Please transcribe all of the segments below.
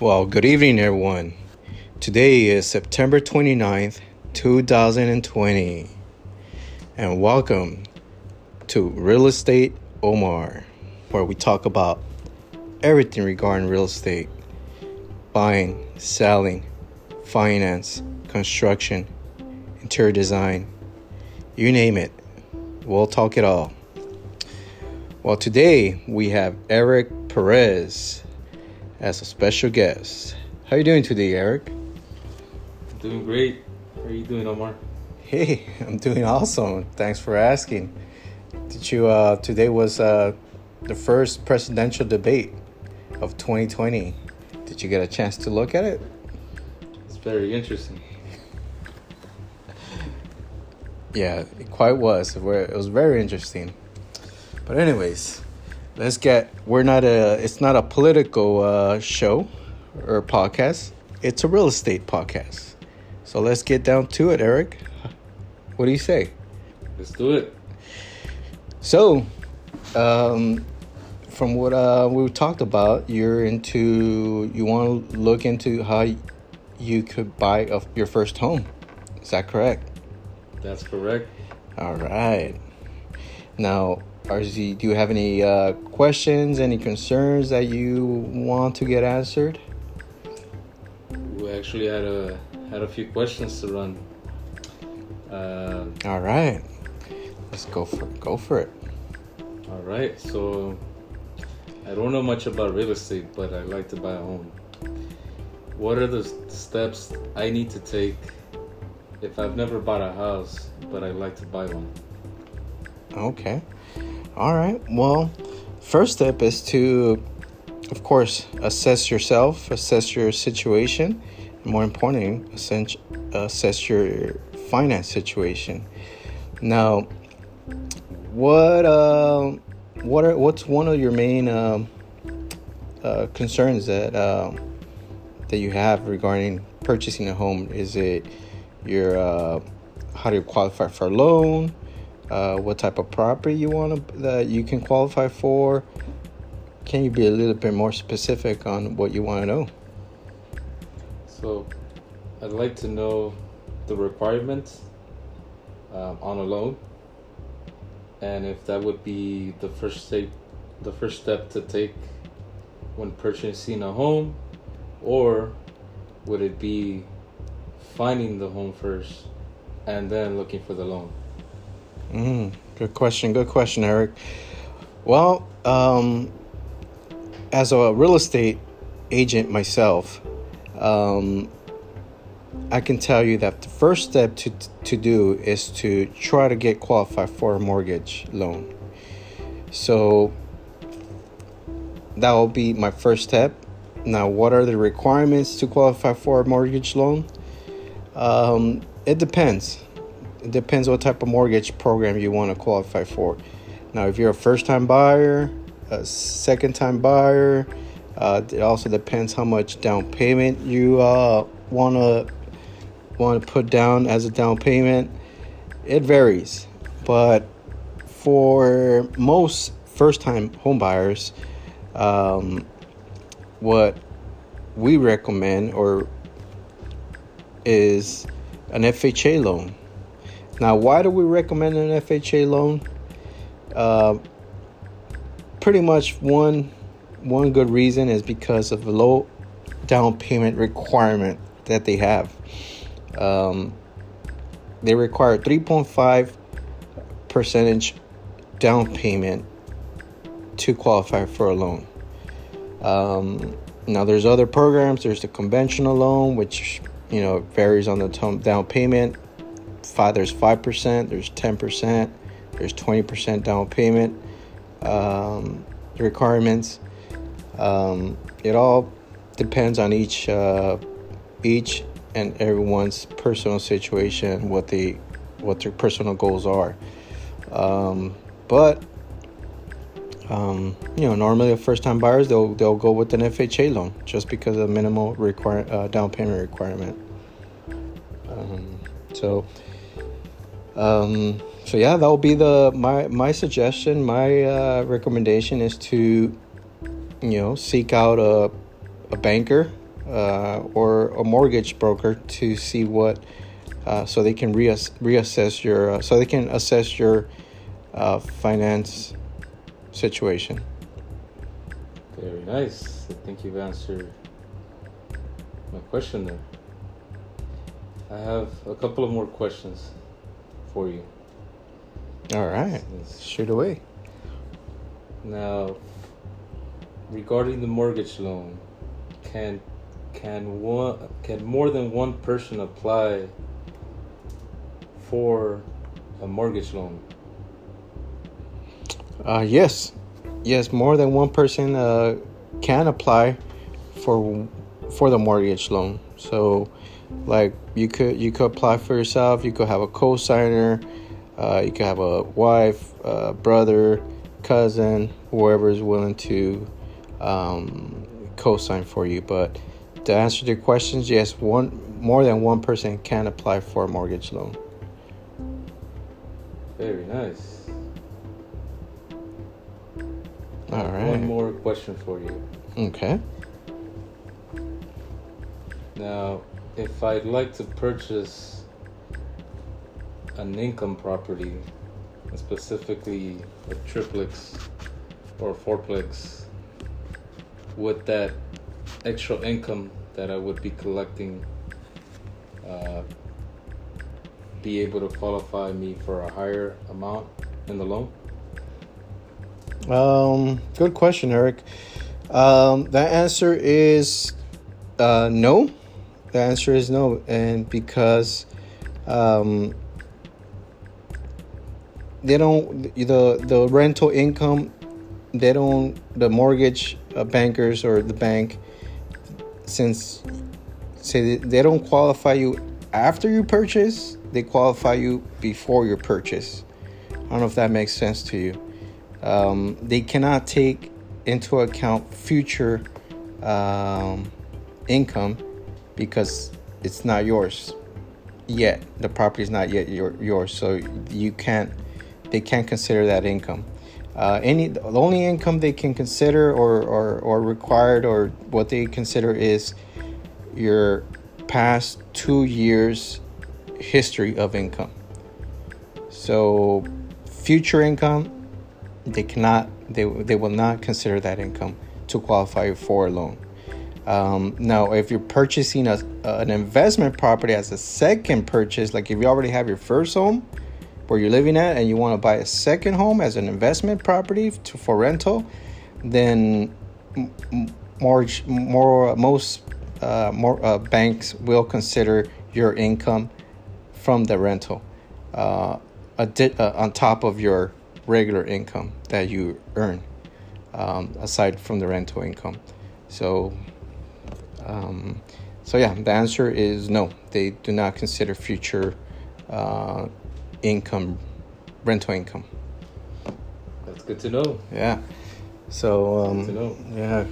Well, good evening, everyone. Today is September 29th, 2020, and welcome to Real Estate Omar, where we talk about everything regarding real estate buying, selling, finance, construction, interior design you name it. We'll talk it all. Well, today we have Eric Perez as a special guest. How are you doing today, Eric? Doing great. How are you doing, Omar? Hey, I'm doing awesome. Thanks for asking. Did you? Uh, today was uh, the first presidential debate of 2020. Did you get a chance to look at it? It's very interesting. Yeah, it quite was. It was very interesting. But anyways, let's get. We're not a. It's not a political uh, show or podcast. It's a real estate podcast. So let's get down to it, Eric. What do you say? Let's do it. So, um, from what uh, we talked about, you're into. You want to look into how you could buy a, your first home. Is that correct? That's correct. All right. Now, RZ, do you have any uh, questions, any concerns that you want to get answered? We actually had a had a few questions to run. Uh, All right. Let's go for it. Go for it. All right. So, I don't know much about real estate, but I like to buy a home. What are the steps I need to take if I've never bought a house, but I'd like to buy one. Okay. All right. Well, first step is to, of course, assess yourself, assess your situation, and more importantly, assess, assess your finance situation. Now, what uh, what are what's one of your main uh, uh, concerns that uh, that you have regarding purchasing a home? Is it your uh, how do you qualify for a loan, uh, what type of property you want to, that you can qualify for. Can you be a little bit more specific on what you want to know? So, I'd like to know the requirements um, on a loan, and if that would be the first step, the first step to take when purchasing a home, or would it be finding the home first and then looking for the loan? Mm, good question. Good question, Eric. Well, um, as a real estate agent myself, um, I can tell you that the first step to, to do is to try to get qualified for a mortgage loan. So that will be my first step. Now, what are the requirements to qualify for a mortgage loan? Um, it depends. It depends what type of mortgage program you want to qualify for. Now, if you're a first time buyer, a second time buyer, uh, it also depends how much down payment you uh, want to want to put down as a down payment. It varies, but for most first time home buyers, um, what we recommend or is an FHA loan. Now, why do we recommend an FHA loan? Uh, pretty much one one good reason is because of the low down payment requirement that they have. Um, they require 3.5 percentage down payment to qualify for a loan. Um, now, there's other programs. There's the conventional loan, which you know, varies on the down payment. Five, there's five percent, there's ten percent, there's twenty percent down payment um, requirements. Um, it all depends on each uh, each and everyone's personal situation, what they what their personal goals are. Um, but um, you know, normally the first time buyers they'll they'll go with an FHA loan just because of the minimal require uh, down payment requirement. Um, so, um, so yeah, that will be the my my suggestion. My uh, recommendation is to, you know, seek out a a banker uh, or a mortgage broker to see what, uh, so they can reass- reassess your, uh, so they can assess your uh, finance situation. Very nice. I think you've answered my question there. I have a couple of more questions for you. All right, Yes. shoot away. Now, regarding the mortgage loan, can can one can more than one person apply for a mortgage loan? Uh, yes, yes, more than one person uh, can apply for for the mortgage loan. So, like you could you could apply for yourself. You could have a co-signer. Uh, you could have a wife, uh, brother, cousin, whoever is willing to um, co-sign for you. But to answer your questions, yes, one more than one person can apply for a mortgage loan. Very nice. All right. One more question for you. Okay. Now, if I'd like to purchase an income property, specifically a triplex or a fourplex, would that extra income that I would be collecting uh, be able to qualify me for a higher amount in the loan? Um, good question, Eric. Um, the answer is uh, no. The answer is no, and because um, they don't the the rental income, they don't the mortgage uh, bankers or the bank, since say they, don't qualify you after you purchase, they qualify you before your purchase. I don't know if that makes sense to you um, they cannot take into account future um, income because it's not yours yet. The property is not yet your, yours, so you can't. They can't consider that income. Uh, any the only income they can consider or, or or required or what they consider is your past two years history of income. So future income they cannot they, they will not consider that income to qualify for a loan um, now if you're purchasing a, an investment property as a second purchase like if you already have your first home where you're living at and you want to buy a second home as an investment property to, for rental then more more most uh, more uh, banks will consider your income from the rental uh, di- uh, on top of your regular income that you earn um, aside from the rental income. So, um, so yeah, the answer is no. They do not consider future uh, income, rental income. That's good to know. Yeah. So um, Good to know. yeah.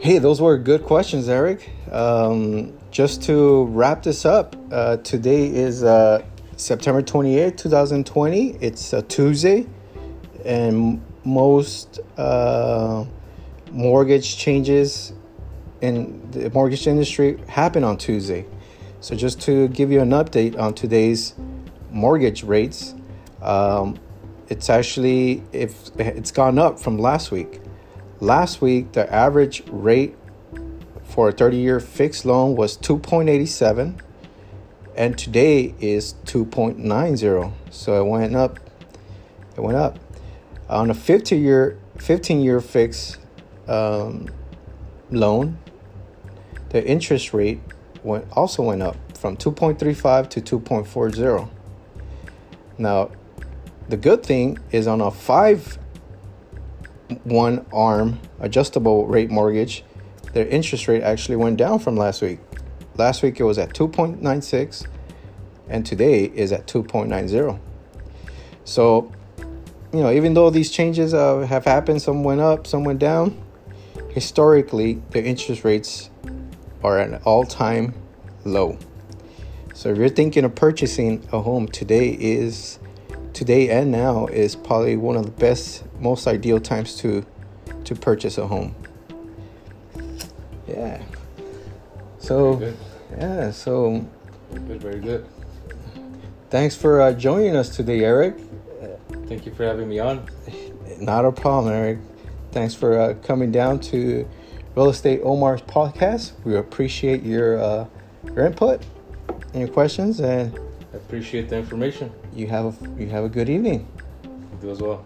Hey, those were good questions, Eric. Um, just to wrap this up, uh, today is uh, September 28th, 2020. It's a Tuesday, and most uh, mortgage changes in the mortgage industry happen on Tuesday. So, just to give you an update on today's mortgage rates, um, it's actually if it's gone up from last week. Last week, the average rate for a 30-year fixed loan was 2.87 and today is 2.90 so it went up it went up on a 15 year 15 year fixed um, loan the interest rate went also went up from 2.35 to 2.40 now the good thing is on a five one arm adjustable rate mortgage their interest rate actually went down from last week Last week it was at 2.96 and today is at 2.90. So, you know, even though these changes uh, have happened, some went up, some went down, historically the interest rates are at an all-time low. So if you're thinking of purchasing a home today is today and now is probably one of the best most ideal times to to purchase a home. Yeah. So yeah, so Very good. Very good. thanks for uh, joining us today, Eric. Thank you for having me on. Not a problem, Eric. Thanks for uh, coming down to Real Estate Omar's podcast. We appreciate your uh, your input and your questions, and I appreciate the information. you have a, you have a good evening. You do as well.